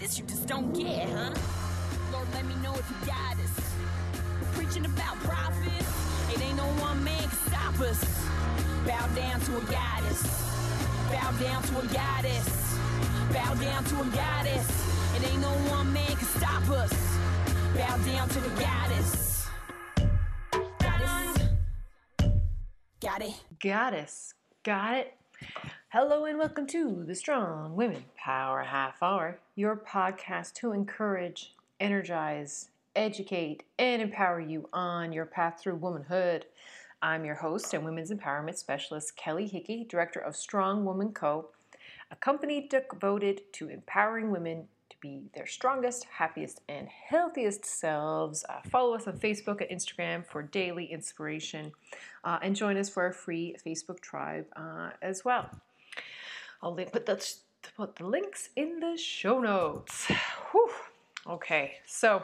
this, you just don't get, huh? Lord, let me know if you got us. Preaching about it ain't no one man can stop us. Bow down to a goddess. Bow down to a goddess. Bow down to a goddess. It ain't no one man can stop us. Bow down to the goddess. Goddess. Got it. Goddess. Got it. Hello and welcome to the Strong Women Power Half Hour, your podcast to encourage, energize, educate, and empower you on your path through womanhood. I'm your host and women's empowerment specialist, Kelly Hickey, director of Strong Woman Co., a company devoted to empowering women to be their strongest, happiest, and healthiest selves. Uh, follow us on Facebook and Instagram for daily inspiration, uh, and join us for our free Facebook tribe uh, as well. I'll link, put, the, put the links in the show notes. Whew. Okay, so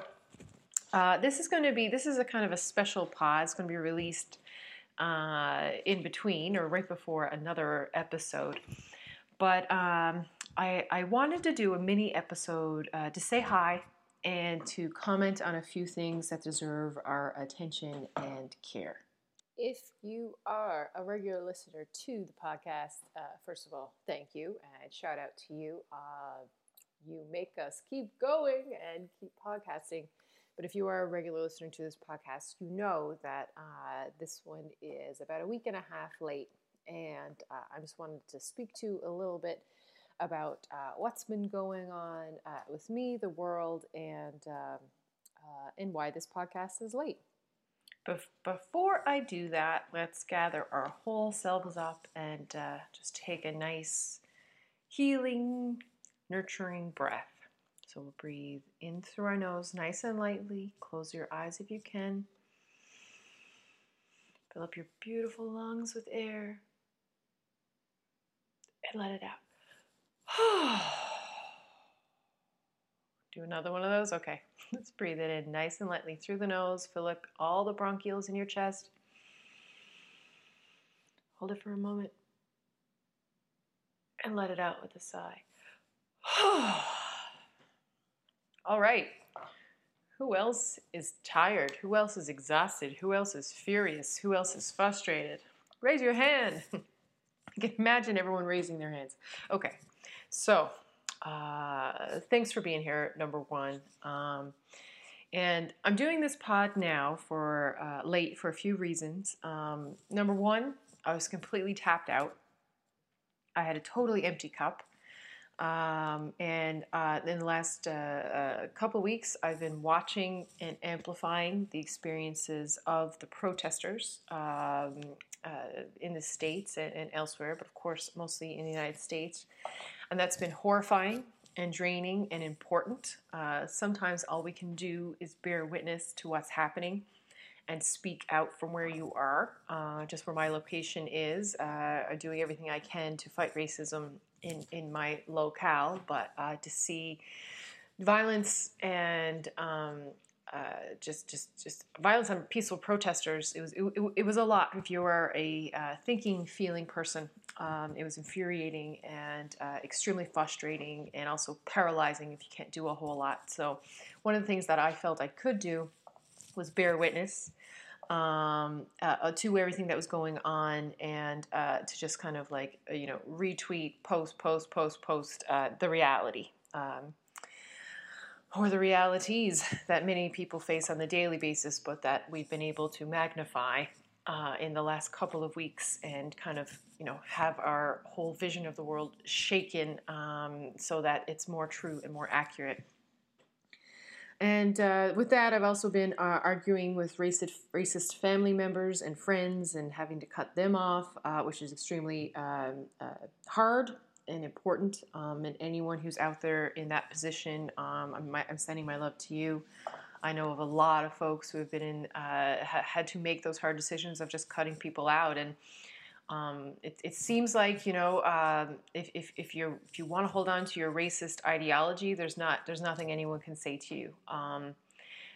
uh, this is going to be this is a kind of a special pod. It's going to be released uh, in between or right before another episode. But um, I, I wanted to do a mini episode uh, to say hi and to comment on a few things that deserve our attention and care. If you are a regular listener to the podcast, uh, first of all, thank you and shout out to you. Uh, you make us keep going and keep podcasting. But if you are a regular listener to this podcast, you know that uh, this one is about a week and a half late. And uh, I just wanted to speak to you a little bit about uh, what's been going on uh, with me, the world, and um, uh, and why this podcast is late. Bef- before I do that, let's gather our whole selves up and uh, just take a nice, healing, nurturing breath. So we'll breathe in through our nose nice and lightly. Close your eyes if you can. Fill up your beautiful lungs with air and let it out. Do another one of those? Okay. Let's breathe it in nice and lightly through the nose. Fill up all the bronchioles in your chest. Hold it for a moment. And let it out with a sigh. all right. Who else is tired? Who else is exhausted? Who else is furious? Who else is frustrated? Raise your hand. I can imagine everyone raising their hands. Okay. So, uh, thanks for being here, number one. Um, and I'm doing this pod now for uh, late for a few reasons. Um, number one, I was completely tapped out. I had a totally empty cup. Um, and uh, in the last uh, uh, couple weeks, I've been watching and amplifying the experiences of the protesters um, uh, in the States and, and, elsewhere, but of course, mostly in the United States. And that's been horrifying and draining and important. Uh, sometimes all we can do is bear witness to what's happening and speak out from where you are, uh, just where my location is, uh, doing everything I can to fight racism in, in my locale, but uh, to see violence and um, uh, just just just violence on peaceful protesters. It was it, it was a lot. If you are a uh, thinking, feeling person, um, it was infuriating and uh, extremely frustrating, and also paralyzing if you can't do a whole lot. So, one of the things that I felt I could do was bear witness um, uh, to everything that was going on, and uh, to just kind of like you know retweet, post, post, post, post the reality. Um, or the realities that many people face on the daily basis, but that we've been able to magnify uh, in the last couple of weeks and kind of you know have our whole vision of the world shaken um, so that it's more true and more accurate. And uh, with that, I've also been uh, arguing with racist, racist family members and friends and having to cut them off, uh, which is extremely um, uh, hard and important. Um, and anyone who's out there in that position, um, I'm, I'm, sending my love to you. I know of a lot of folks who have been in, uh, ha- had to make those hard decisions of just cutting people out. And um, it, it, seems like you know um, if, if, if you if you want to hold on to your racist ideology, there's not there's nothing anyone can say to you. Um,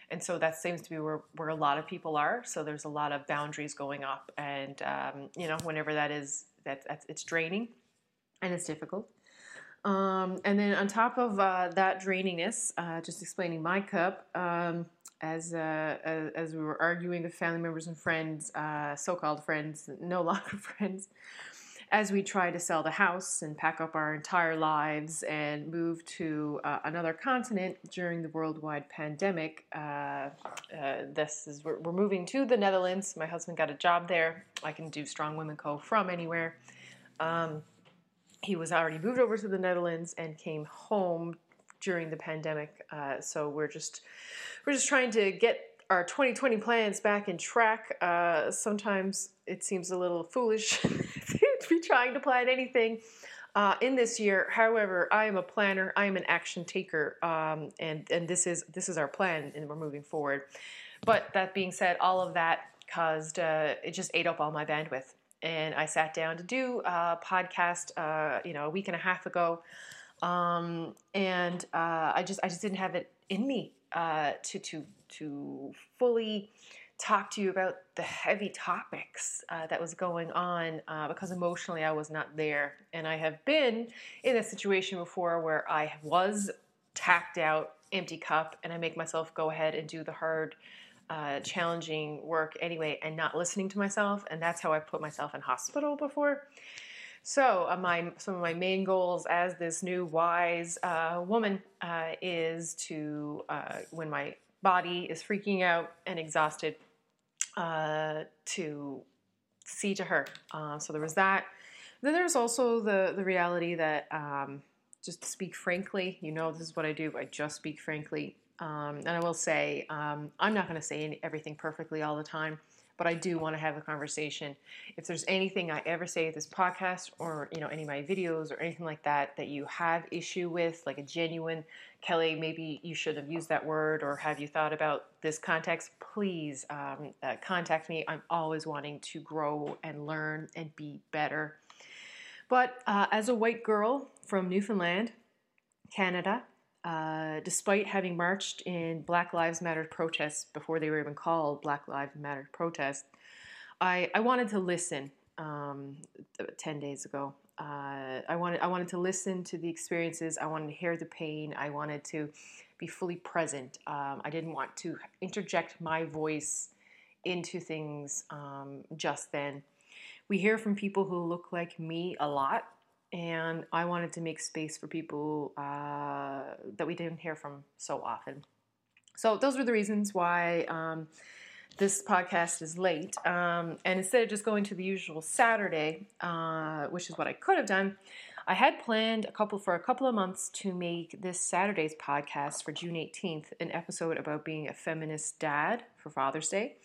and so that seems to be where, where a lot of people are. So there's a lot of boundaries going up, and um, you know whenever that is that it's draining and it's difficult. Um, and then on top of uh, that draininess, uh, just explaining my cup, um, as, uh, as, we were arguing with family members and friends, uh, so-called friends, no longer friends, as we try to sell the house and pack up our entire lives and move to uh, another continent during the worldwide pandemic. Uh, this is we're, we're, moving to the Netherlands. My husband got a job there. I can do Strong Women Co. from anywhere. Um, he was already moved over to the Netherlands and came home during the pandemic. Uh, so we're just we're just trying to get our 2020 plans back in track. Uh, sometimes it seems a little foolish to be trying to plan anything uh, in this year. However, I am a planner. I am an action taker, um, and and this is this is our plan, and we're moving forward. But that being said, all of that caused uh, it just ate up all my bandwidth, and I sat down to do a podcast, uh, you know, a week and a half ago, um, and uh, I just I just didn't have it in me uh, to to to fully talk to you about the heavy topics uh, that was going on uh, because emotionally I was not there. And I have been in a situation before where I was tacked out, empty cup, and I make myself go ahead and do the hard, uh, challenging work anyway and not listening to myself. And that's how I put myself in hospital before. So, uh, my some of my main goals as this new wise uh, woman uh, is to uh, when my body is freaking out and exhausted, uh, to see to her. So there was that. Then there's also the the reality that um, just to speak frankly, you know, this is what I do. I just speak frankly, um, and I will say um, I'm not going to say everything perfectly all the time but I do want to have a conversation. If there's anything I ever say at this podcast or you know any of my videos or anything like that that you have issue with, like a genuine Kelly, maybe you should have used that word, or have you thought about this context? Please um, uh, contact me. I'm always wanting to grow and learn and be better. But uh, as a white girl from Newfoundland, Canada, uh, despite having marched in Black Lives Matter protests before they were even called Black Lives Matter protests, I, I wanted to listen um, 10 days ago. Uh, I wanted I wanted to listen to the experiences. I wanted to hear the pain. I wanted to be fully present. Um, I didn't want to interject my voice into things um, just then. We hear from people who look like me a lot, and I wanted to make space for people uh, that we didn't hear from so often. So those were the reasons why um, this podcast is late. Um, and instead of just going to the usual Saturday, uh, which is what I could have done, I had planned a couple for a couple of months to make this Saturday's podcast for June 18th an episode about being a feminist dad for Father's Day,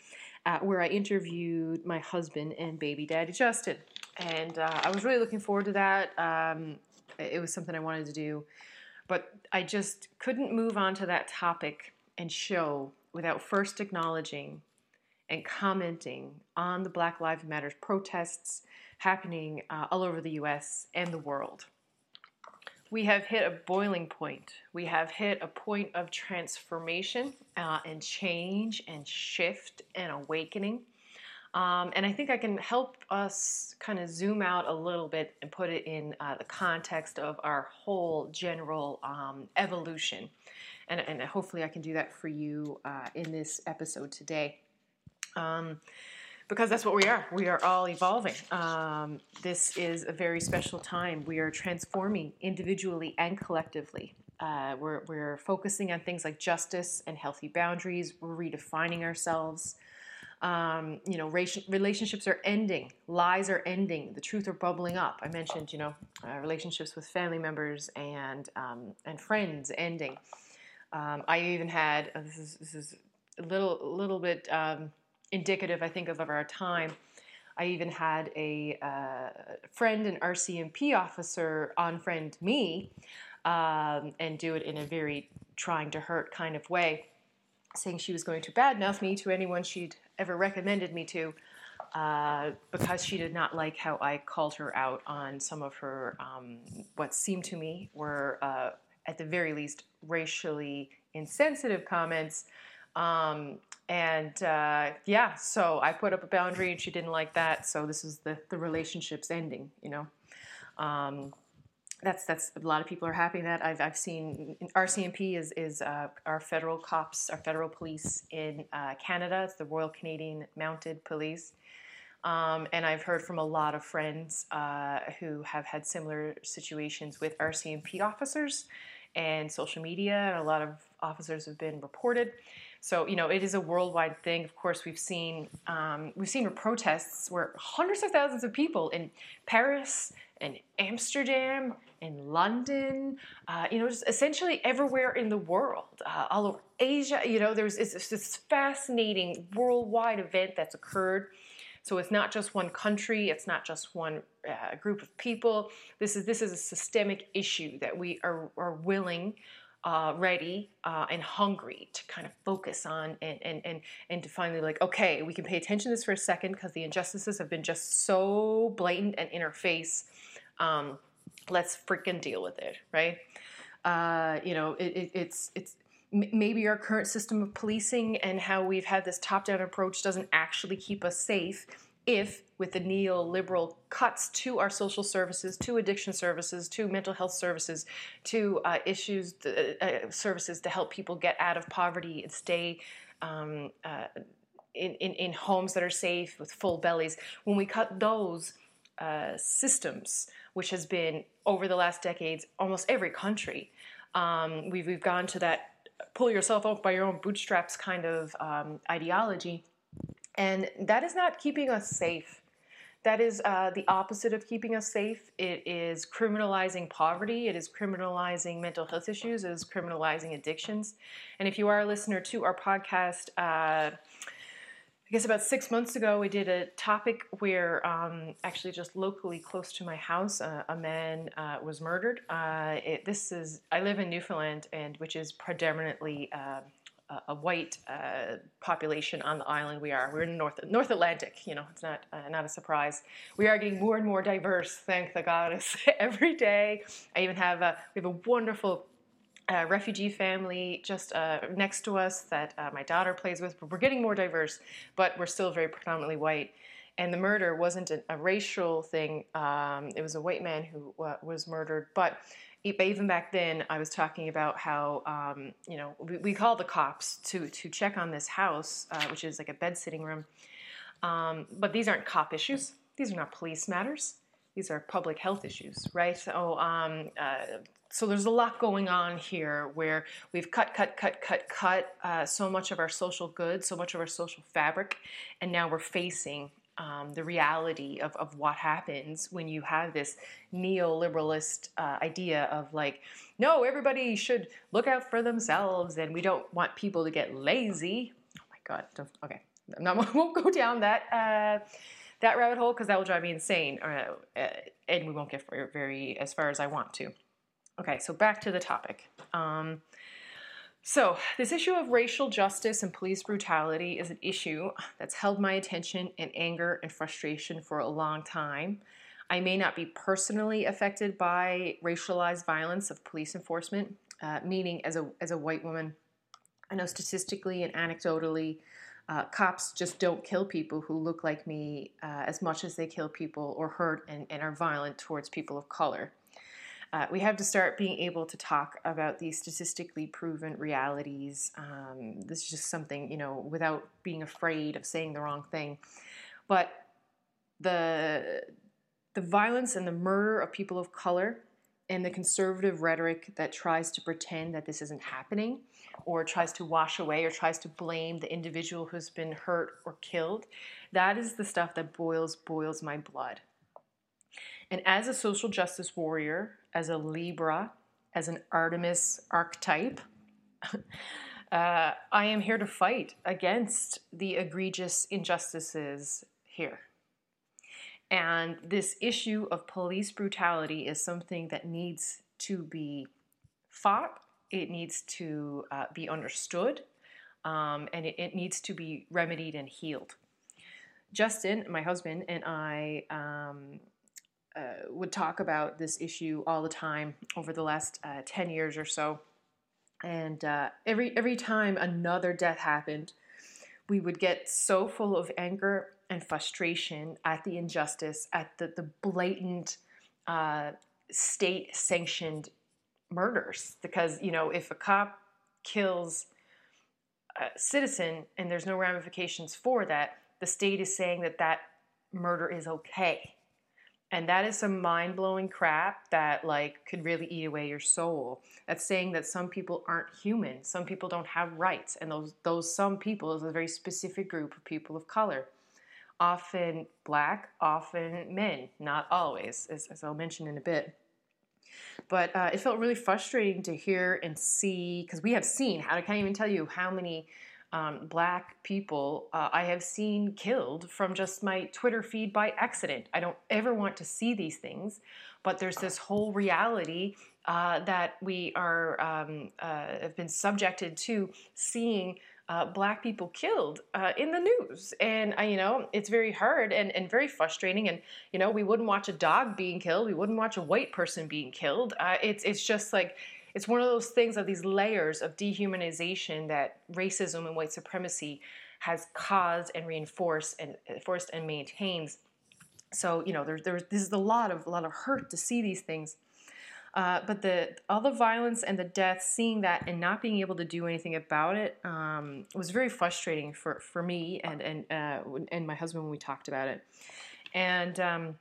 uh, where I interviewed my husband and baby daddy Justin and uh, I was really looking forward to that. Um, it was something I wanted to do, but I just couldn't move on to that topic and show without first acknowledging and commenting on the Black Lives Matter protests happening uh, all over the U.S. and the world. We have hit a boiling point. We have hit a point of transformation uh, and change and shift and awakening um, and I think I can help us kind of zoom out a little bit and put it in uh, the context of our whole general um, evolution. And, and, hopefully, I can do that for you uh, in this episode today. Um, because that's what we are. We are all evolving. Um, this is a very special time. We are transforming individually and collectively. Uh, we're, we're focusing on things like justice and healthy boundaries. We're redefining ourselves. Um, you know, relationships are ending, lies are ending, the truth are bubbling up. I mentioned, you know, uh, relationships with family members and um, and friends ending. Um, I even had uh, this is this is a little little bit um, indicative, I think, of, of our time. I even had a uh, friend, an RCMP officer, unfriend me um, and do it in a very trying to hurt kind of way, saying she was going to badmouth me to anyone she'd ever recommended me to uh, because she did not like how I called her out on some of her, um, what seemed to me were, uh, at the very least, racially insensitive comments. Um, and uh, yeah, so I put up a boundary and she didn't like that. So this is the, the relationship's ending, you know. Um, that's that's a lot of people are happy that I've I've seen RCMP is is uh, our federal cops, our federal police in uh, Canada. It's the Royal Canadian Mounted Police. Um, and I've heard from a lot of friends uh, who have had similar situations with RCMP officers and social media, and a lot of officers have been reported. So you know, it is a worldwide thing. Of course, we've seen um, we've seen protests where hundreds of thousands of people in Paris and Amsterdam and London, uh, you know, just essentially everywhere in the world, uh, all over Asia. You know, there's it's this fascinating worldwide event that's occurred. So it's not just one country, it's not just one uh, group of people. This is this is a systemic issue that we are, are willing uh, ready uh, and hungry to kind of focus on and, and, and, and to finally like, okay, we can pay attention to this for a second because the injustices have been just so blatant and in our face. Um, let's freaking deal with it, right? Uh, you know, it, it, it's it's maybe our current system of policing and how we've had this top-down approach doesn't actually keep us safe if with the neoliberal cuts to our social services, to addiction services, to mental health services, to uh, issues, uh, uh, services to help people get out of poverty and stay um, uh, in, in, in, homes that are safe with full bellies, when we cut those uh, systems, which has been over the last decades, almost every country, um, we've, we've gone to that pull yourself up by your own bootstraps kind of um, ideology and that is not keeping us safe. That is uh, the opposite of keeping us safe. It is criminalizing poverty. It is criminalizing mental health issues. It is criminalizing addictions. And if you are a listener to our podcast, uh, I guess about six months ago, we did a topic where um, actually just locally close to my house, uh, a man uh, was murdered. Uh, it, this is I live in Newfoundland, and which is predominantly uh, a white uh, population on the island we are. We're in North North Atlantic. You know, it's not uh, not a surprise. We are getting more and more diverse. Thank the goddess every day. I even have a we have a wonderful. Uh, refugee family just uh, next to us that uh, my daughter plays with, but we're getting more diverse, but we're still very predominantly white and the murder wasn't a, a racial thing. Um, it was a white man who uh, was murdered, but even back then, I was talking about how um, you know we, we called the cops to to check on this house, uh, which is like a bed sitting room. Um, but these aren't cop issues. These are not police matters. These are public health issues, right? So, um, uh, so there's a lot going on here where we've cut, cut, cut, cut, cut uh, so much of our social goods, so much of our social fabric, and now we're facing um, the reality of, of what happens when you have this neoliberalist uh, idea of like, no, everybody should look out for themselves and we don't want people to get lazy. Oh my God. Okay. I'm not, I won't go down that, uh, that rabbit hole because that will drive me insane uh, uh, and we won't get very, very as far as I want to. Okay, so back to the topic. Um, so, this issue of racial justice and police brutality is an issue that's held my attention and anger and frustration for a long time. I may not be personally affected by racialized violence of police enforcement, uh, meaning as a, as a white woman, I know statistically and anecdotally, uh, cops just don't kill people who look like me uh, as much as they kill people or hurt and, and are violent towards people of color. Uh, we have to start being able to talk about these statistically proven realities. Um, this is just something, you know, without being afraid of saying the wrong thing. But the the violence and the murder of people of color and the conservative rhetoric that tries to pretend that this isn't happening or tries to wash away or tries to blame the individual who's been hurt or killed that is the stuff that boils boils my blood and as a social justice warrior as a Libra, as an Artemis archetype, uh, I am here to fight against the egregious injustices here. And this issue of police brutality is something that needs to be fought, it needs to uh, be understood, um, and it, it, needs to be remedied and healed. Justin, my husband, and I um, uh, would talk about this issue all the time over the last uh, 10 years or so. And uh, every, every time another death happened, we would get so full of anger and frustration at the injustice, at the, the blatant uh, state sanctioned murders because you know if a cop kills a citizen and there's no ramifications for that the state is saying that that murder is okay. And that is some mind-blowing crap that like could really eat away your soul. That's saying that some people aren't human. Some people don't have rights. And those those some people is a very specific group of people of color. Often black often men. Not always as, as i'll mention in a bit but uh, it felt really frustrating to hear and see because we have seen. I can't even tell you how many um, black people uh, I have seen killed from just my Twitter feed by accident. I don't ever want to see these things, but there's this whole reality uh, that we are um, uh, have been subjected to seeing uh, black people killed uh, in the news. And, uh, you know, it's very hard and, and very frustrating. And, you know, we wouldn't watch a dog being killed. We wouldn't watch a white person being killed. Uh, it's, it's just like, it's one of those things of these layers of dehumanization that racism and white supremacy has caused and reinforced and forced and maintains. So, you know, there's, this is a lot of, a lot of hurt to see these things. Uh, but the all the violence and the death, seeing that and not being able to do anything about it, um, was very frustrating for, for me and and uh, and my husband when we talked about it. And um,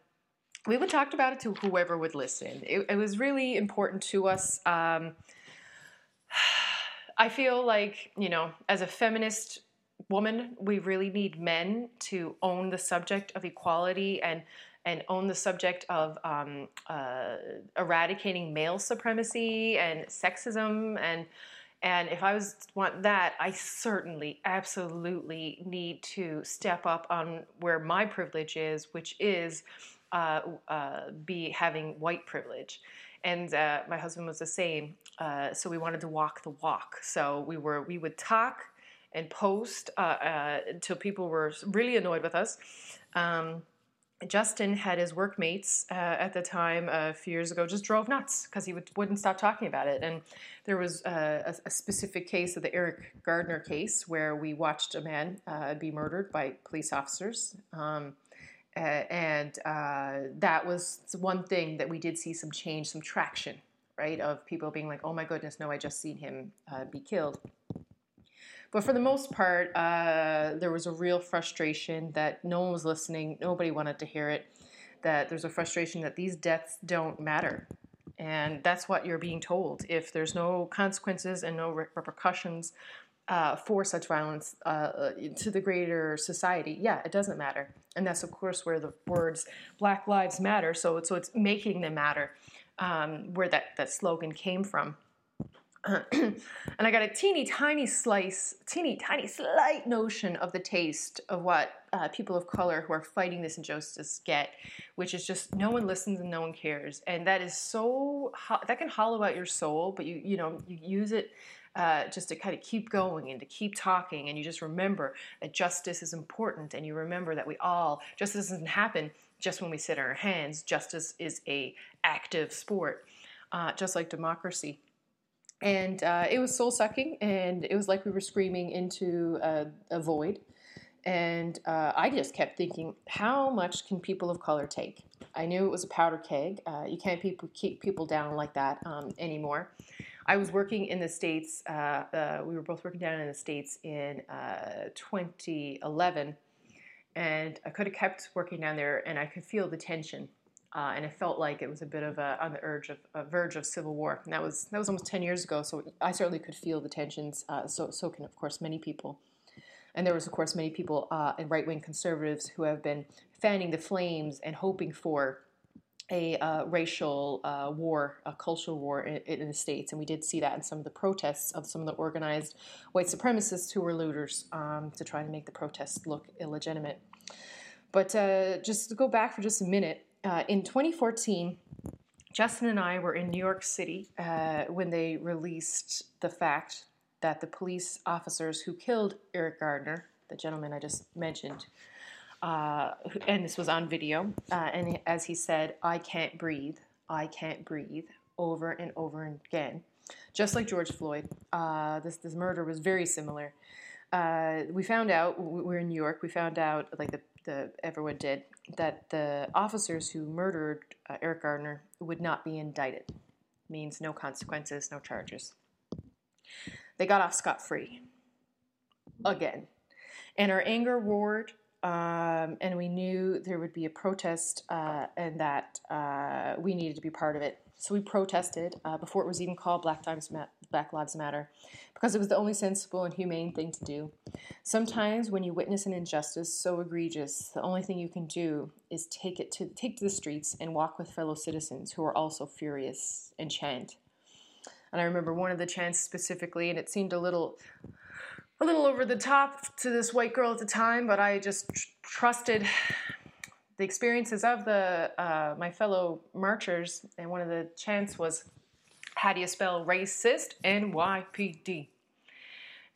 we would talk about it to whoever would listen. It, it was really important to us. Um, I feel like you know, as a feminist woman, we really need men to own the subject of equality and and own the subject of um, uh, eradicating male supremacy and sexism and and if I was want that, I certainly, absolutely need to step up on where my privilege is, which is uh, uh, be having white privilege. And uh, my husband was the same, uh, so we wanted to walk the walk. So we were we would talk and post uh, until people were really annoyed with us. Um, Justin had his workmates uh, at the time a few years ago just drove nuts because he would, wouldn't stop talking about it. And there was uh, a, a, specific case of the Eric Gardner case where we watched a man uh, be murdered by police officers. Um, and uh, that was one thing that we did see some change, some traction, right? Of people being like, oh my goodness, no, I just seen him uh, be killed. But for the most part, uh, there was a real frustration that no one was listening, nobody wanted to hear it, that there's a frustration that these deaths don't matter. And that's what you're being told. If there's no consequences and no repercussions uh, for such violence uh, to the greater society, yeah, it doesn't matter. And that's, of course, where the words Black Lives Matter, so it's, so it's making them matter, um, where that, that slogan came from. and I got a teeny tiny slice, teeny tiny slight notion of the taste of what uh, people of color who are fighting this injustice get, which is just no one listens and no one cares, and that is so that can hollow out your soul, but you you know you use it. Uh, just to kind of keep going and to keep talking, and you just remember that justice is important, and you remember that we all justice doesn't happen just when we sit on our hands. Justice is a active sport, uh, just like democracy and uh, it was soul sucking, and it was like we were screaming into a, a void. And uh, I just kept thinking, how much can people of color take? I knew it was a powder keg. Uh, you can't keep people down like that um, anymore. I was working in the States, uh, uh, we were both working down in the States in uh, 2011, and I could have kept working down there, and I could feel the tension uh, and it felt like it was a bit of a, on the urge of a verge of civil war. And that was that was almost ten years ago, so I certainly could feel the tensions. Uh, so so can of course many people, and there was of course many people uh, and right wing conservatives who have been fanning the flames and hoping for a uh, racial uh, war, a cultural war in, in, the states, and we did see that in some of the protests of some of the organized white supremacists who were looters um, to try to make the protests look illegitimate. But uh, just to go back for just a minute, uh, in 2014, Justin and I were in New York City uh, when they released the fact that the police officers who killed Eric Gardner, the gentleman I just mentioned, uh, and this was on video, uh, and as he said, I can't breathe, I can't breathe, over and over again. Just like George Floyd, uh, this, this murder was very similar. Uh, we found out, we were in New York, we found out, like the, the everyone did, that the officers who murdered uh, Eric Gardner would not be indicted. Means no consequences, no charges. They got off scot free. Again. And our anger roared, um, and we knew there would be a protest uh, and that uh, we needed to be part of it. So we protested uh, before it was even called Black Lives, Ma- Black Lives Matter because it was the only sensible and humane thing to do. Sometimes when you witness an injustice so egregious, the only thing you can do is take it to take to the streets and walk with fellow citizens who are also furious and chant. And I remember one of the chants specifically, and it seemed a little a little over the top to this white girl at the time, but I just tr- trusted the experiences of the uh, my fellow marchers, and one of the chants was, "How do you spell racist?" N-Y-P-D.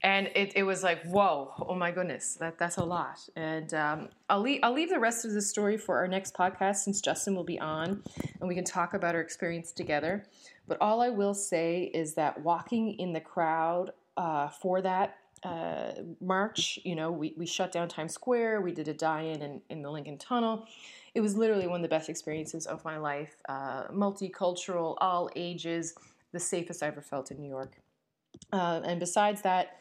And it, it was like, whoa, oh my goodness, that, that's a lot. And um, I'll, leave, I'll leave the rest of the story for our next podcast since Justin will be on and we can talk about our experience together. But all I will say is that walking in the crowd uh, for that uh, march. You know, we, we shut down Times Square, we did a die in, in the Lincoln Tunnel. It was literally one of the best experiences of my life. Uh, multicultural, all ages, the safest I ever felt in New York. Uh, and besides that,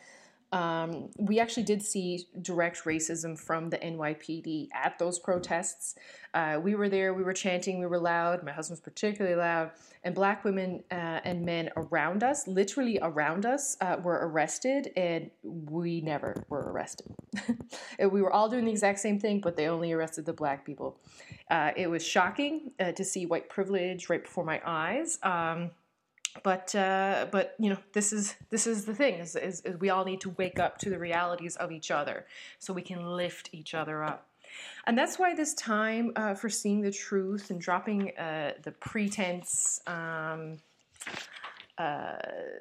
um, we actually did see direct racism from the NYPD at those protests. Uh, we were there, we were chanting, we were loud. My husband was particularly loud. And black women uh, and men around us, literally around us, uh, were arrested, and we never were arrested. we were all doing the exact same thing, but they only arrested the black people. Uh, it was shocking uh, to see white privilege right before my eyes. Um, but uh, but you know this is this is the thing is, is, is, we all need to wake up to the realities of each other so we can lift each other up. And that's why this time uh, for seeing the truth and dropping uh, the pretense um, uh,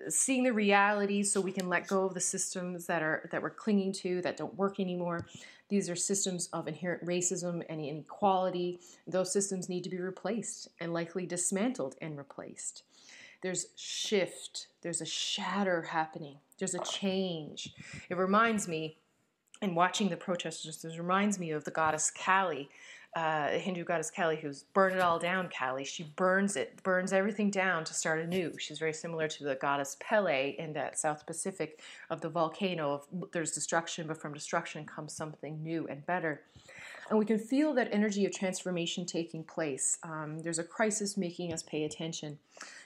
seeing the reality so we can let go of the systems that are that we're clinging to that don't work anymore. These are systems of inherent racism and inequality. Those systems need to be replaced and likely dismantled and replaced there's shift, there's a shatter happening, there's a change. It reminds me, in watching the protesters, it reminds me of the goddess Kali, uh, the Hindu goddess Kali, who's burn it all down, Kali. She burns it, burns everything down to start anew. She's very similar to the goddess Pele in that South Pacific of the volcano of there's destruction, but from destruction comes something new and better. And we can feel that energy of transformation taking place. Um, there's a crisis making us pay attention.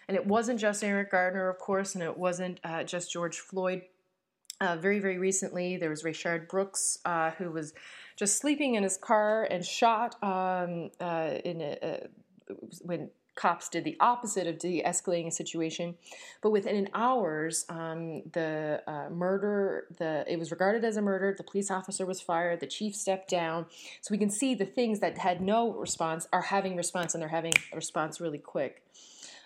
And it wasn't just Eric Gardner, of course, and it wasn't uh, just George Floyd. Uh, very, very recently, there was Rayshard Brooks, uh, who was just sleeping in his car and shot um, uh, in a, when cops did the opposite of de-escalating a situation. But within hours, um, the uh, murder, the it was regarded as a murder. The police officer was fired. The chief stepped down. So we can see the things that had no response are having response, and they're having a response really quick.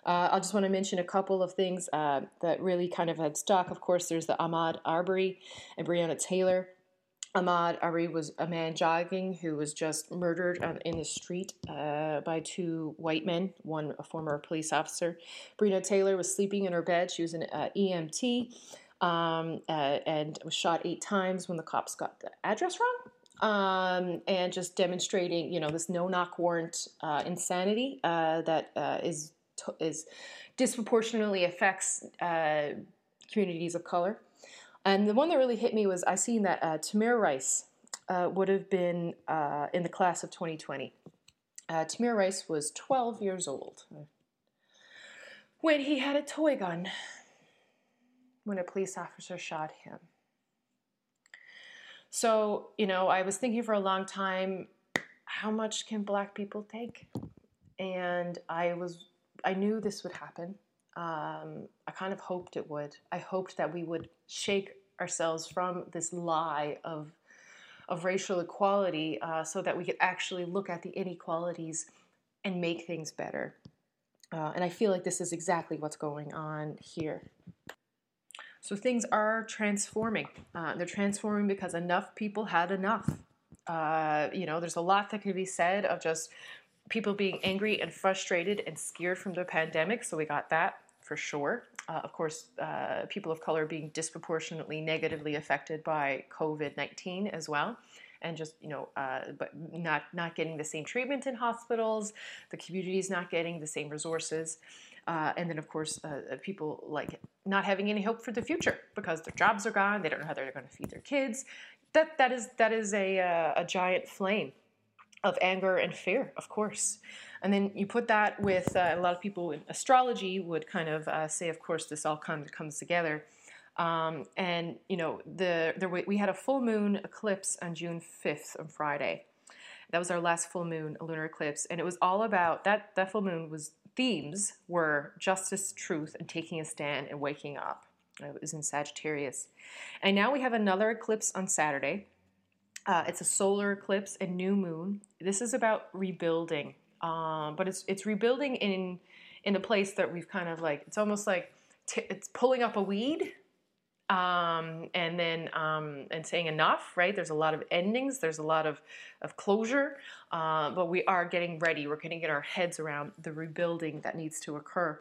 Uh, I just want to mention a couple of things uh, that really kind of had stuck. Of course, there's the Ahmaud Arbery and Breonna Taylor. Ahmaud Arbery was a man jogging who was just murdered in the street uh, by two white men, one a former police officer. Breonna Taylor was sleeping in her bed. She was an uh, EMT um, uh, and was shot eight times when the cops got the address wrong. Um, and just demonstrating, you know, this no-knock warrant uh, insanity uh, that is is disproportionately affects uh, communities of color. And the one that really hit me was I seen that uh, Tamir Rice uh, would have been uh, in the class of 2020. Uh, Tamir Rice was 12 years old when he had a toy gun when a police officer shot him. So, you know, I was thinking for a long time, how much can black people take? And I was I knew this would happen. Um, I kind of hoped it would. I hoped that we would shake ourselves from this lie of of racial equality, uh, so that we could actually look at the inequalities and make things better. Uh, and I feel like this is exactly what's going on here. So things are transforming. Uh, they're transforming because enough people had enough. Uh, you know, there's a lot that could be said of just people being angry and frustrated and scared from the pandemic. So we got that for sure. Uh, of course, uh, people of color being disproportionately negatively affected by COVID 19 as well. and just you know, uh, but not not getting the same treatment in hospitals. The community is not getting the same resources, uh, and then of course, uh, people like not having any hope for the future because their jobs are gone. They don't know how they're going to feed their kids. That that is that is a uh, a giant flame of anger and fear, of course. And then you put that with uh, a lot of people in astrology would kind of uh, say, of course, this all comes comes together. Um, and you know, the there we had a full moon eclipse on June fifth on Friday. That was our last full moon, a lunar eclipse, and it was all about that. That full moon was themes were justice, truth, and taking a stand and waking up. It was in Sagittarius, and now we have another eclipse on Saturday. Uh, it's a solar eclipse and new moon. This is about rebuilding, um, but it's it's rebuilding in in a place that we've kind of like. It's almost like t- it's pulling up a weed um, and then um, and saying enough right there's a lot of endings there's a lot of, of closure uh, but we are getting ready we're going to get our heads around the rebuilding that needs to occur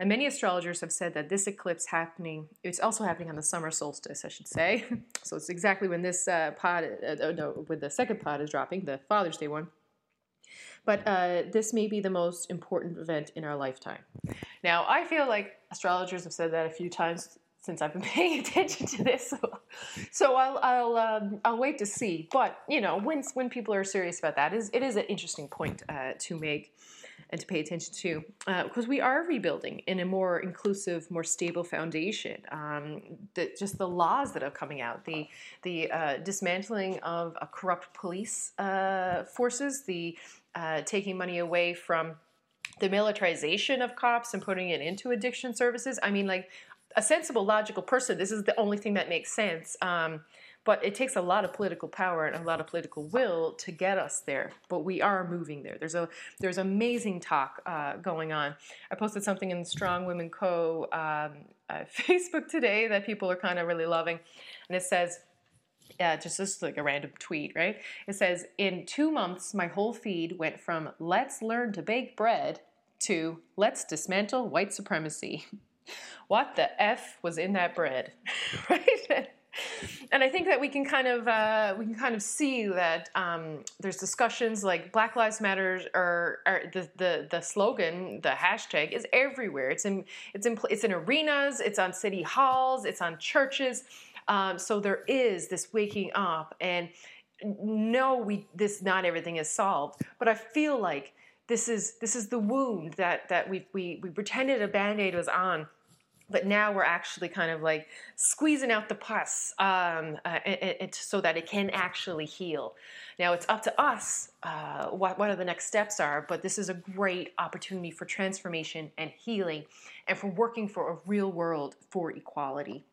and many astrologers have said that this eclipse happening it's also happening on the summer solstice i should say so it's exactly when this uh, pod uh, no when the second pod is dropping the father's day one but uh, this may be the most important event in our lifetime. Now, I feel like astrologers have said that a few times since I've been paying attention to this. So, so I'll I'll um, I'll wait to see. But you know, when when people are serious about that, is it is an interesting point uh, to make and to pay attention to because uh, we are rebuilding in a more inclusive, more stable foundation. Um, just the laws that are coming out, the the uh, dismantling of corrupt police uh, forces, the uh, taking money away from the militarization of cops and putting it into addiction services. I mean, like a sensible, logical person, this is the only thing that makes sense. Um, but it takes a lot of political power and a lot of political will to get us there. But we are moving there. There's a there's amazing talk uh, going on. I posted something in Strong Women Co. Um, uh, Facebook today that people are kind of really loving, and it says. Yeah, just just like a random tweet, right? It says, In two months, my whole feed went from let's learn to bake bread to let's dismantle white supremacy. what the F was in that bread, right? And I think that we can kind of uh, we can kind of see that um, there's discussions like Black Lives Matter or, or, the, the the slogan, the hashtag is everywhere. It's in it's in it's in arenas, it's on city halls, it's on churches. Um, so there is this waking up, and no, we this not everything is solved, but I feel like this is this is the wound that that we we we pretended a band aid was on but now we're actually kind of like squeezing out the pus um, uh, it, it, so that it can actually heal. Now it's up to us uh, what, what are the next steps are, but this is a great opportunity for transformation and healing and for working for a real world for equality.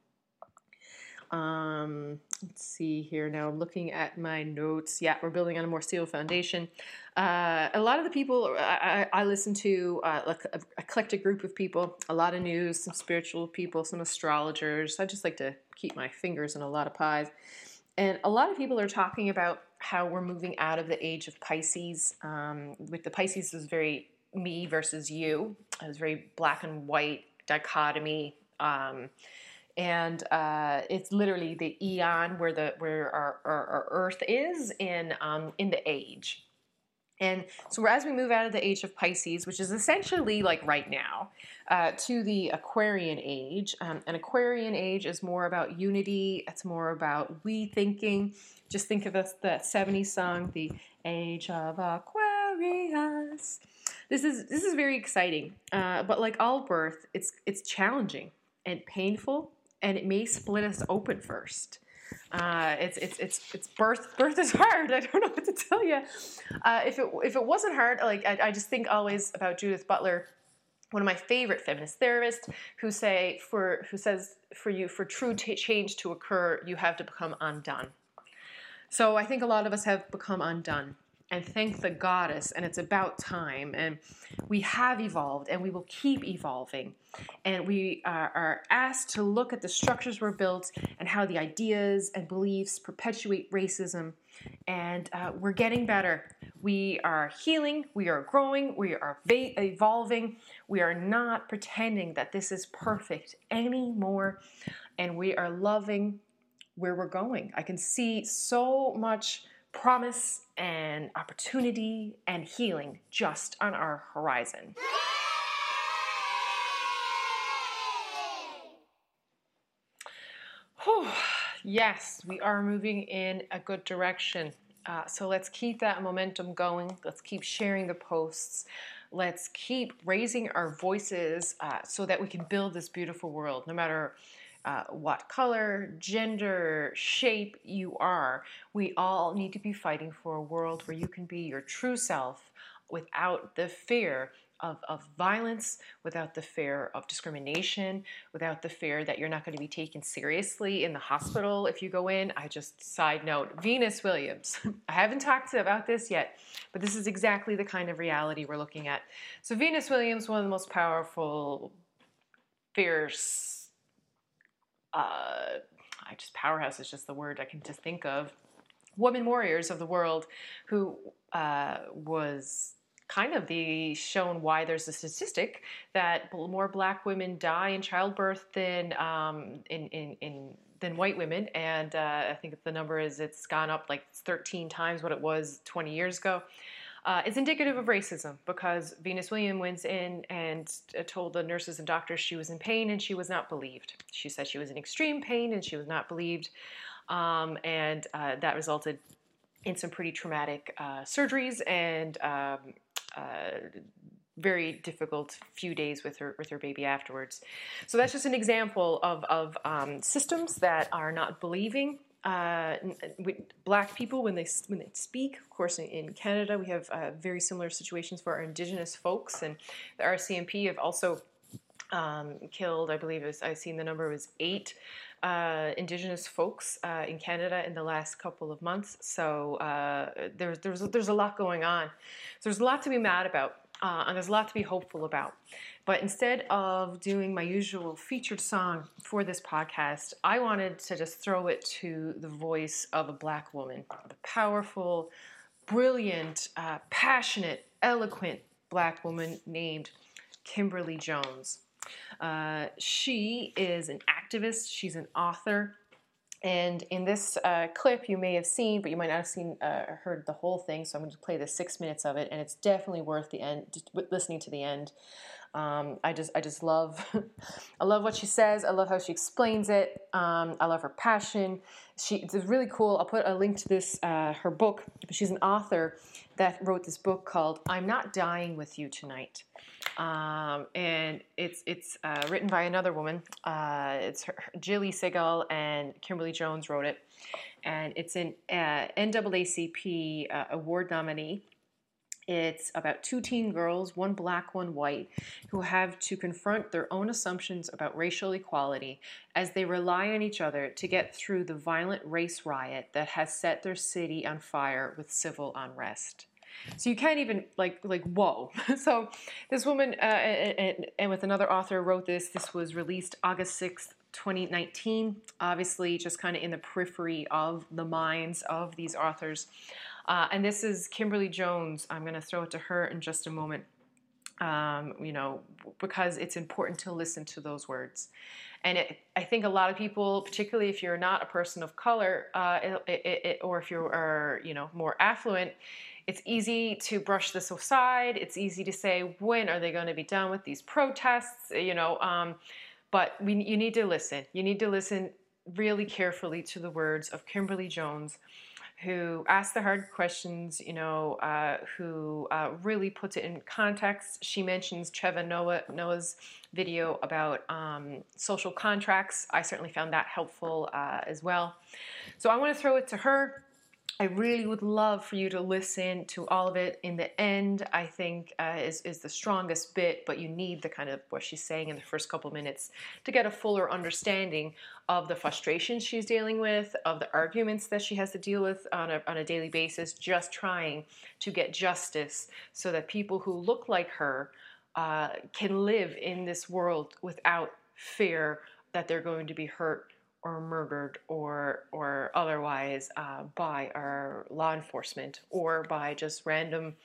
Um, let's see here now. Looking at my notes, yeah, we're building on a more stable foundation. Uh, a lot of the people I, I, I listen to, uh, like a eclectic group of people, a lot of news, some spiritual people, some astrologers. I just like to keep my fingers in a lot of pies. And a lot of people are talking about how we're moving out of the age of Pisces. Um, with the Pisces is very me versus you. It was very black and white dichotomy. Um, and uh, it's literally the eon where the where our, our, our Earth is in um, in the age. And so as we move out of the age of Pisces, which is essentially like right now, uh, to the Aquarian age, um, an Aquarian age is more about unity. It's more about we thinking. Just think of us that 70s song, "The Age of Aquarius." This is this is very exciting, uh, but like all birth, it's it's challenging and painful and it may split us open first. Uh, it's it's it's it's birth. Birth is hard. I don't know what to tell you. Uh, if it if it wasn't hard, like I, I just think always about Judith Butler, one of my favorite feminist therapists, who say for who says for you for true t- change to occur, you have to become undone. So I think a lot of us have become undone and thank the goddess and it's about time and we have evolved and we will keep evolving. And we are, are, asked to look at the structures we're built and how the ideas and beliefs perpetuate racism. And uh, we're getting better. We are healing we are growing we are va- evolving. We are not pretending that this is perfect anymore and we are loving where we're going. I can see so much promise and opportunity and healing just on our horizon. Whew. Yes, we are moving in a good direction. Uh, so let's keep that momentum going. Let's keep sharing the posts. Let's keep raising our voices uh, so that we can build this beautiful world, no matter uh, what color, gender, shape you are. We all need to be fighting for a world where you can be your true self without the fear of, of violence, without the fear of discrimination, without the fear that you're not going to be taken seriously in the hospital if you go in. I just, side note, Venus Williams. I haven't talked about this yet, but this is exactly the kind of reality we're looking at. So, Venus Williams, one of the most powerful, fierce, uh, I just, powerhouse is just the word I can just think of, women warriors of the world who uh, was kind of the shown why there's a statistic that more black women die in childbirth than um, in, in, in than white women, and uh, I think the number is it's gone up like 13 times what it was 20 years ago. Uh, it's indicative of racism because Venus Williams went in and uh, told the nurses and doctors she was in pain and she was not believed. She said she was in extreme pain and she was not believed, um, and uh, that resulted in some pretty traumatic uh, surgeries and um, uh, very difficult few days with her with her baby afterwards. So that's just an example of of um, systems that are not believing. Uh, black people when they when they speak, of course, in, in Canada we have uh, very similar situations for our Indigenous folks, and the RCMP have also um, killed. I believe was, I've seen the number was eight uh, Indigenous folks uh, in Canada in the last couple of months. So uh, there's there's there's a lot going on. So there's a lot to be mad about, uh, and there's a lot to be hopeful about. But instead of doing my usual featured song for this podcast, I wanted to just throw it to the voice of a black woman, the powerful, brilliant, uh, passionate, eloquent black woman named Kimberly Jones. Uh, she is an activist, she's an author. And in this uh, clip, you may have seen, but you might not have seen, uh, heard the whole thing. So I'm going to play the six minutes of it, and it's definitely worth the end, listening to the end. Um, I just, I just love, I love what she says. I love how she explains it. Um, I love her passion. She, it's really cool. I'll put a link to this, uh, her book. She's an author that wrote this book called "I'm Not Dying with You Tonight." Um, and it's it's uh, written by another woman. Uh, it's her, Gilly Segal and Kimberly Jones wrote it, and it's an uh, NAACP uh, award nominee. It's about two teen girls, one black, one white, who have to confront their own assumptions about racial equality as they rely on each other to get through the violent race riot that has set their city on fire with civil unrest. So you can't even like like whoa. so this woman uh, and, and with another author wrote this. This was released August sixth. 2019, obviously, just kind of in the periphery of the minds of these authors. Uh, and this is Kimberly Jones. I'm going to throw it to her in just a moment. Um, you know, because it's important to listen to those words. And it, I think a lot of people, particularly if you're not a person of color, uh, it, it, or if you are, you know, more affluent, it's easy to brush this aside. It's easy to say, when are they going to be done with these protests? You know, um, but we, you need to listen. You need to listen really carefully to the words of Kimberly Jones, who asked the hard questions, you know, uh, who uh, really puts it in context. She mentions Trevor Noah, Noah's video about um, social contracts. I certainly found that helpful uh, as well. So I want to throw it to her. I really would love for you to listen to all of it. In the end, I think uh, is is the strongest bit, but you need the kind of what she's saying in the first couple minutes to get a fuller understanding of the frustrations she's dealing with, of the arguments that she has to deal with on a on a daily basis, just trying to get justice so that people who look like her uh, can live in this world without fear that they're going to be hurt or murdered or or otherwise uh, by our law enforcement or by just random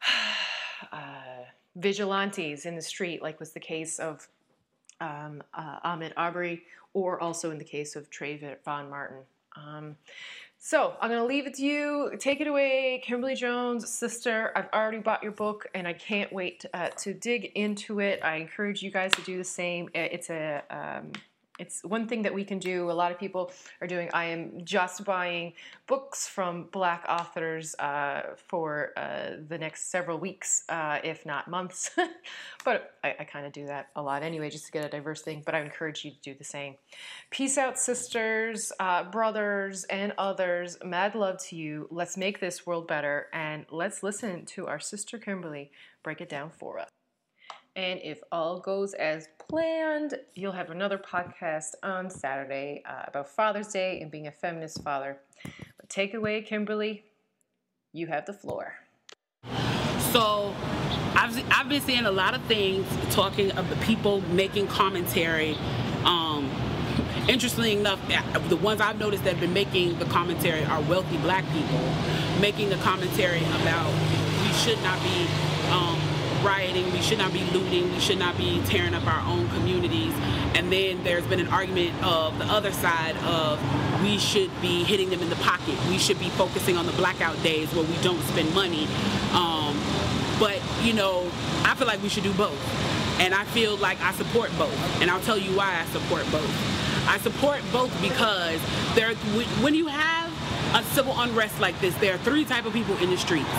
uh, vigilantes in the street, like was the case of um, uh, Ahmaud Arbery, or also in the case of Trayvon Von Martin. Um, So I'm going to leave it to you. Take it away, Kimberly Jones, sister. I've already bought your book and I can't wait uh, to dig into it. I encourage you guys to do the same. It's a. Um, it's one thing that we can do. A lot of people are doing. I am just buying books from Black authors uh, for uh, the next several weeks, uh, if not months. but I, I kind of do that a lot anyway, just to get a diverse thing. But I encourage you to do the same. Peace out, sisters, uh, brothers, and others. Mad love to you. Let's make this world better, and let's listen to our sister Kimberly break it down for us. And if all goes as planned, you'll have another podcast on Saturday uh, about Father's Day and being a feminist father. But take away, Kimberly. You have the floor. So, I've, I've been seeing a lot of things talking of the people making commentary. Um, interestingly enough, the ones I've noticed that have been making the commentary are wealthy black people making the commentary about we should not be um, rioting, we should not be looting, we should not be tearing up our own communities. And then there's been an argument of the other side of we should be hitting them in the pocket. We should be focusing on the blackout days where we don't spend money. Um, but, you know, I feel like we should do both. And I feel like I support both. And I'll tell you why I support both. I support both because there, when you have a civil unrest like this, there are three type of people in the streets.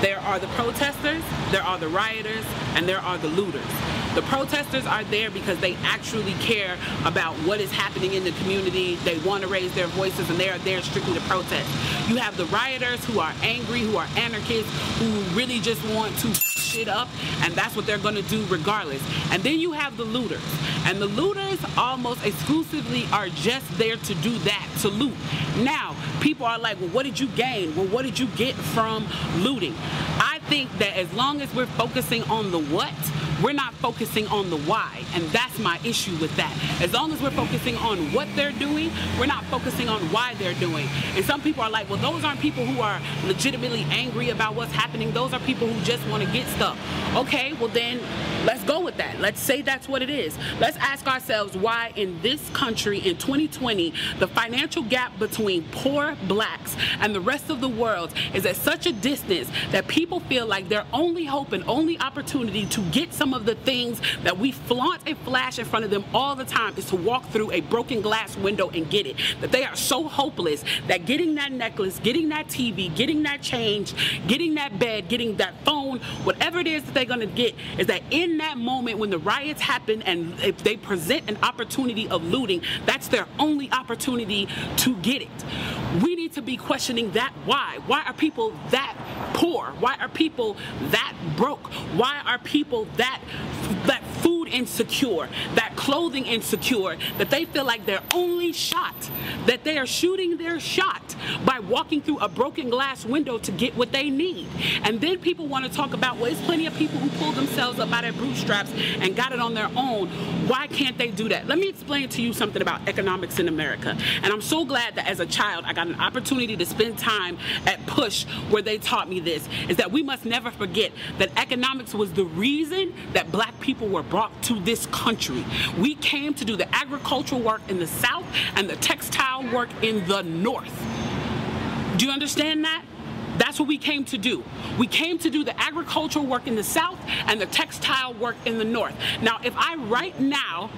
There are the protesters, there are the rioters, and there are the looters. The protesters are there because they actually care about what is happening in the community. They want to raise their voices and they are there strictly to protest. You have the rioters who are angry, who are anarchists, who really just want to shit up and that's what they're to do regardless. And then you have the looters. And the looters almost exclusively are just there to do that, to loot. Now, people are like, well, what did you gain? Well, what did you get from looting? I think that as long as we're focusing on the what, we're not focusing on the why. And that's my issue with that. As long as we're focusing on what they're doing, we're not focusing on why they're doing. And some people are like, well, those aren't people who are legitimately angry about what's happening. Those are people who just want to get stuff. Okay, well then let's go with that. Let's say that's what it is. Let's ask ourselves why in this country in 2020, the financial gap between poor blacks and the rest of the world is at such a distance that people feel like their only hope and only opportunity to get some of the things that we flaunt and flash in front of them all the time is to walk through a broken glass window and get it. That they are so hopeless that getting that necklace, getting that TV, getting that change, getting that bed, getting that phone, whatever it is that they're going to get, is that in that moment when the riots happen and if they present an opportunity of looting, that's their only opportunity to get it. We need to be questioning that why. Why are people that poor? Why are people that broke? Why are people that that food insecure, that clothing insecure, that they feel like their only shot, that they are shooting their shot by walking through a broken glass window to get what they need. And then people want to talk about, well, there's plenty of people who pulled themselves up by their bootstraps and got it on their own. Why can't they do that? Let me explain to you something about economics in America. And I'm so glad that as a child, I got an opportunity to spend time at Push where they taught me this, is that we must never forget that economics was the reason that black people were brought to this country. We came to do the agricultural work in the South and the textile work in the North. Do you understand that? That's what we came to do. We came to do the agricultural work in the South and the textile work in the North. Now, if I right now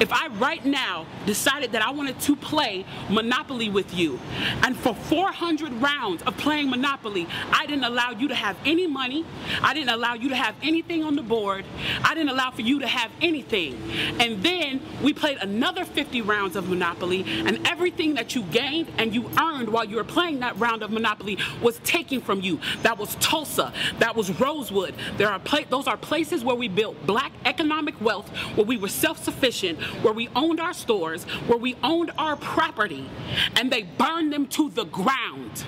if I right now decided that I wanted to play Monopoly with you, and for 400 rounds of playing Monopoly, I didn't allow you to have any money, I didn't allow you to have anything on the board, I didn't allow for you to have anything. And then we played another 50 rounds of Monopoly, and everything that you gained and you earned while you were playing that round of Monopoly was taken from you. That was Tulsa, that was Rosewood. There are those are places where we built black economic wealth, where we were self-sufficient, where we owned our stores, where we owned our property, and they burned them to the ground.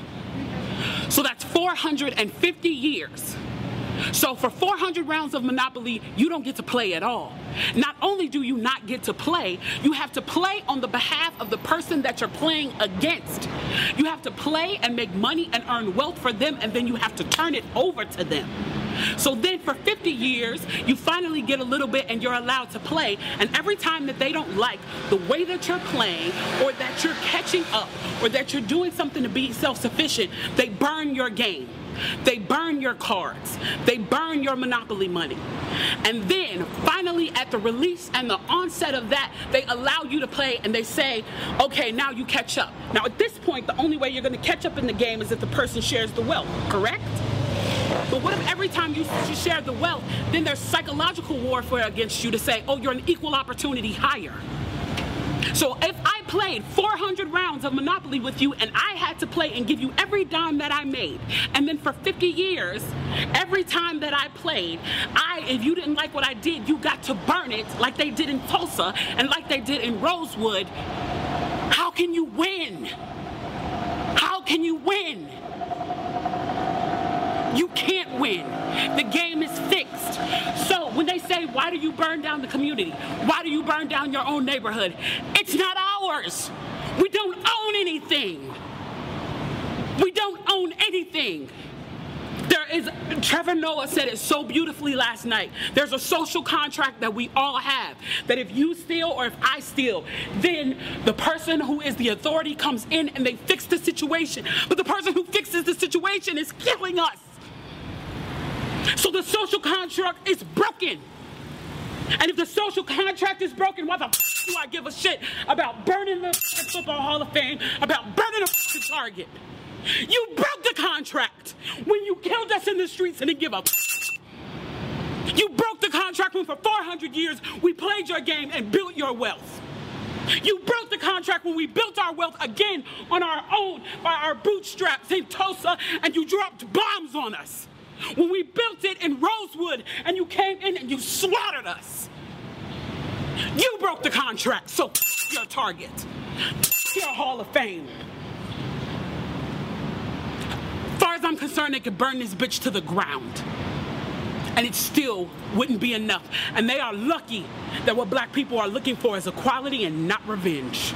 So that's 450 years. So for 400 rounds of Monopoly, you don't get to play at all. Not only do you not get to play, you have to play on the behalf of the person that you're playing against. You have to play and make money and earn wealth for them, and then you have to turn it over to them. So then for 50 years, you finally get a little bit and you're allowed to play. And every time that they don't like the way that you're playing or that you're catching up or that you're doing something to be self sufficient, they burn your game. They burn your cards. They burn your monopoly money. And then finally at the release and the onset of that, they allow you to play and they say, okay, now you catch up. Now at this point, the only way you're going to catch up in the game is if the person shares the wealth, correct? But what if every time you, you share the wealth, then there's psychological warfare against you to say, oh, you're an equal opportunity hire. So if I played 400 rounds of Monopoly with you and I had to play and give you every dime that I made, and then for 50 years, every time that I played, I, if you didn't like what I did, you got to burn it like they did in Tulsa and like they did in Rosewood. How can you win? How can you win? You can't win. The game is fixed. So when they say, why do you burn down the community? Why do you burn down your own neighborhood? It's not ours. We don't own anything. We don't own anything. There is, Trevor Noah said it so beautifully last night. There's a social contract that we all have that if you steal or if I steal, then the person who is the authority comes in and they fix the situation. But the person who fixes the situation is killing us. So the social contract is broken. And if the social contract is broken, why the f- do I give a shit about burning the Football Hall of Fame, about burning the Target? You broke the contract when you killed us in the streets and didn't give up. You broke the contract when for 400 years we played your game and built your wealth. You broke the contract when we built our wealth again on our own by our bootstraps in Tulsa and you dropped bombs on us when we built it in Rosewood and you came in and you slaughtered us. You broke the contract, so your target, your Hall of Fame. Far as I'm concerned, they could burn this bitch to the ground. And it still wouldn't be enough. And they are lucky that what black people are looking for is equality and not revenge.